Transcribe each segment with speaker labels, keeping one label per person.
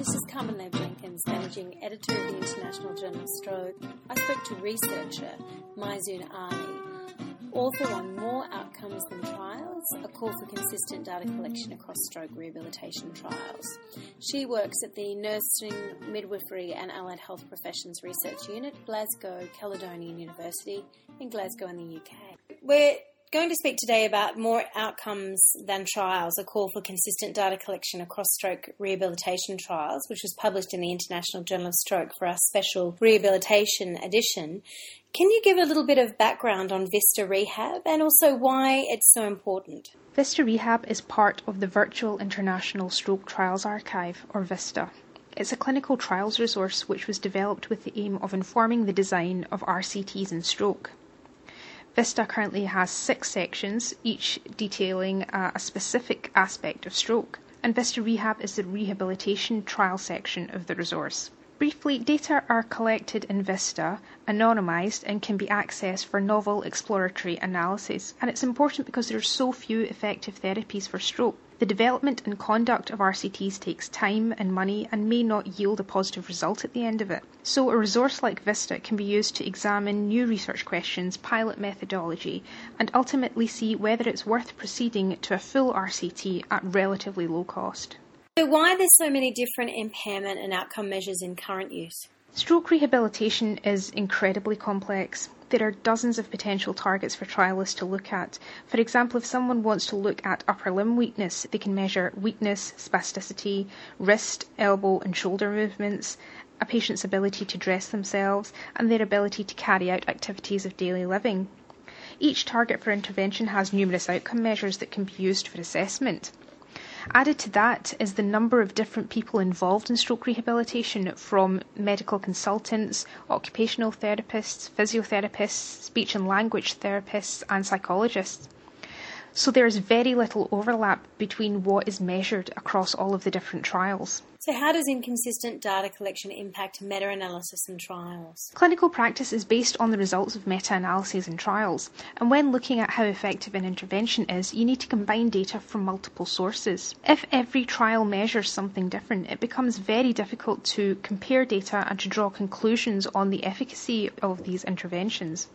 Speaker 1: This is Carmen Jenkins, managing editor of the International Journal of Stroke. I spoke to researcher Myzoon Ali, author on More Outcomes Than Trials, a call for consistent data collection across stroke rehabilitation trials. She works at the Nursing, Midwifery and Allied Health Professions Research Unit, Glasgow Caledonian University in Glasgow in the UK. We're going to speak today about more outcomes than trials, a call for consistent data collection across stroke rehabilitation trials, which was published in the International Journal of Stroke for our special rehabilitation edition. Can you give a little bit of background on Vista Rehab and also why it's so important?
Speaker 2: Vista Rehab is part of the Virtual International Stroke Trials Archive, or VISTA. It's a clinical trials resource which was developed with the aim of informing the design of RCTs in stroke. Vista currently has six sections, each detailing uh, a specific aspect of stroke, and Vista Rehab is the rehabilitation trial section of the resource. Briefly, data are collected in Vista, anonymised, and can be accessed for novel exploratory analysis. And it's important because there are so few effective therapies for stroke. The development and conduct of RCTs takes time and money and may not yield a positive result at the end of it. So, a resource like Vista can be used to examine new research questions, pilot methodology, and ultimately see whether it's worth proceeding to a full RCT at relatively low cost.
Speaker 1: So, why are there so many different impairment and outcome measures in current use?
Speaker 2: Stroke rehabilitation is incredibly complex. There are dozens of potential targets for trialists to look at. For example, if someone wants to look at upper limb weakness, they can measure weakness, spasticity, wrist, elbow, and shoulder movements, a patient's ability to dress themselves, and their ability to carry out activities of daily living. Each target for intervention has numerous outcome measures that can be used for assessment. Added to that is the number of different people involved in stroke rehabilitation from medical consultants, occupational therapists, physiotherapists, speech and language therapists, and psychologists. So there is very little overlap between what is measured across all of the different trials.
Speaker 1: So, how does inconsistent data collection impact meta analysis and trials?
Speaker 2: Clinical practice is based on the results of meta analyses and trials, and when looking at how effective an intervention is, you need to combine data from multiple sources. If every trial measures something different, it becomes very difficult to compare data and to draw conclusions on the efficacy of these interventions.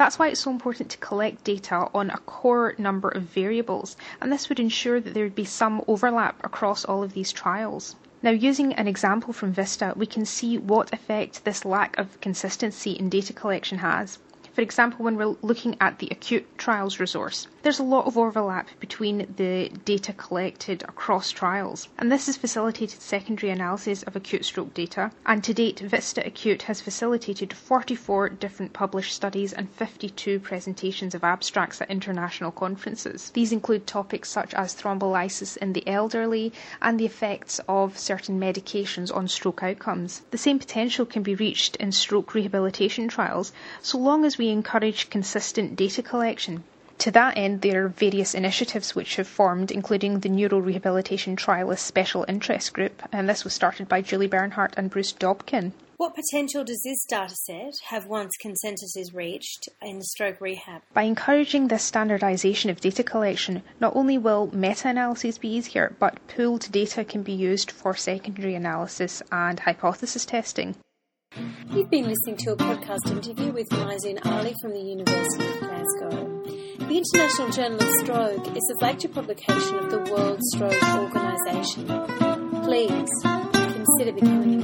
Speaker 2: That's why it's so important to collect data on a core number of variables, and this would ensure that there would be some overlap across all of these trials. Now, using an example from Vista, we can see what effect this lack of consistency in data collection has. For example, when we're looking at the acute trials resource, there's a lot of overlap between the data collected across trials, and this has facilitated secondary analysis of acute stroke data. And to date, Vista Acute has facilitated 44 different published studies and 52 presentations of abstracts at international conferences. These include topics such as thrombolysis in the elderly and the effects of certain medications on stroke outcomes. The same potential can be reached in stroke rehabilitation trials so long as we encourage consistent data collection. To that end, there are various initiatives which have formed, including the Neurorehabilitation Trialist Special Interest Group, and this was started by Julie Bernhardt and Bruce Dobkin.
Speaker 1: What potential does this dataset have once consensus is reached in stroke rehab?
Speaker 2: By encouraging this standardisation of data collection, not only will meta analyses be easier, but pooled data can be used for secondary analysis and hypothesis testing.
Speaker 1: You've been listening to a podcast interview with Myzoon Ali from the University of Glasgow. The International Journal of Stroke is the flagship publication of the World Stroke Organisation. Please consider becoming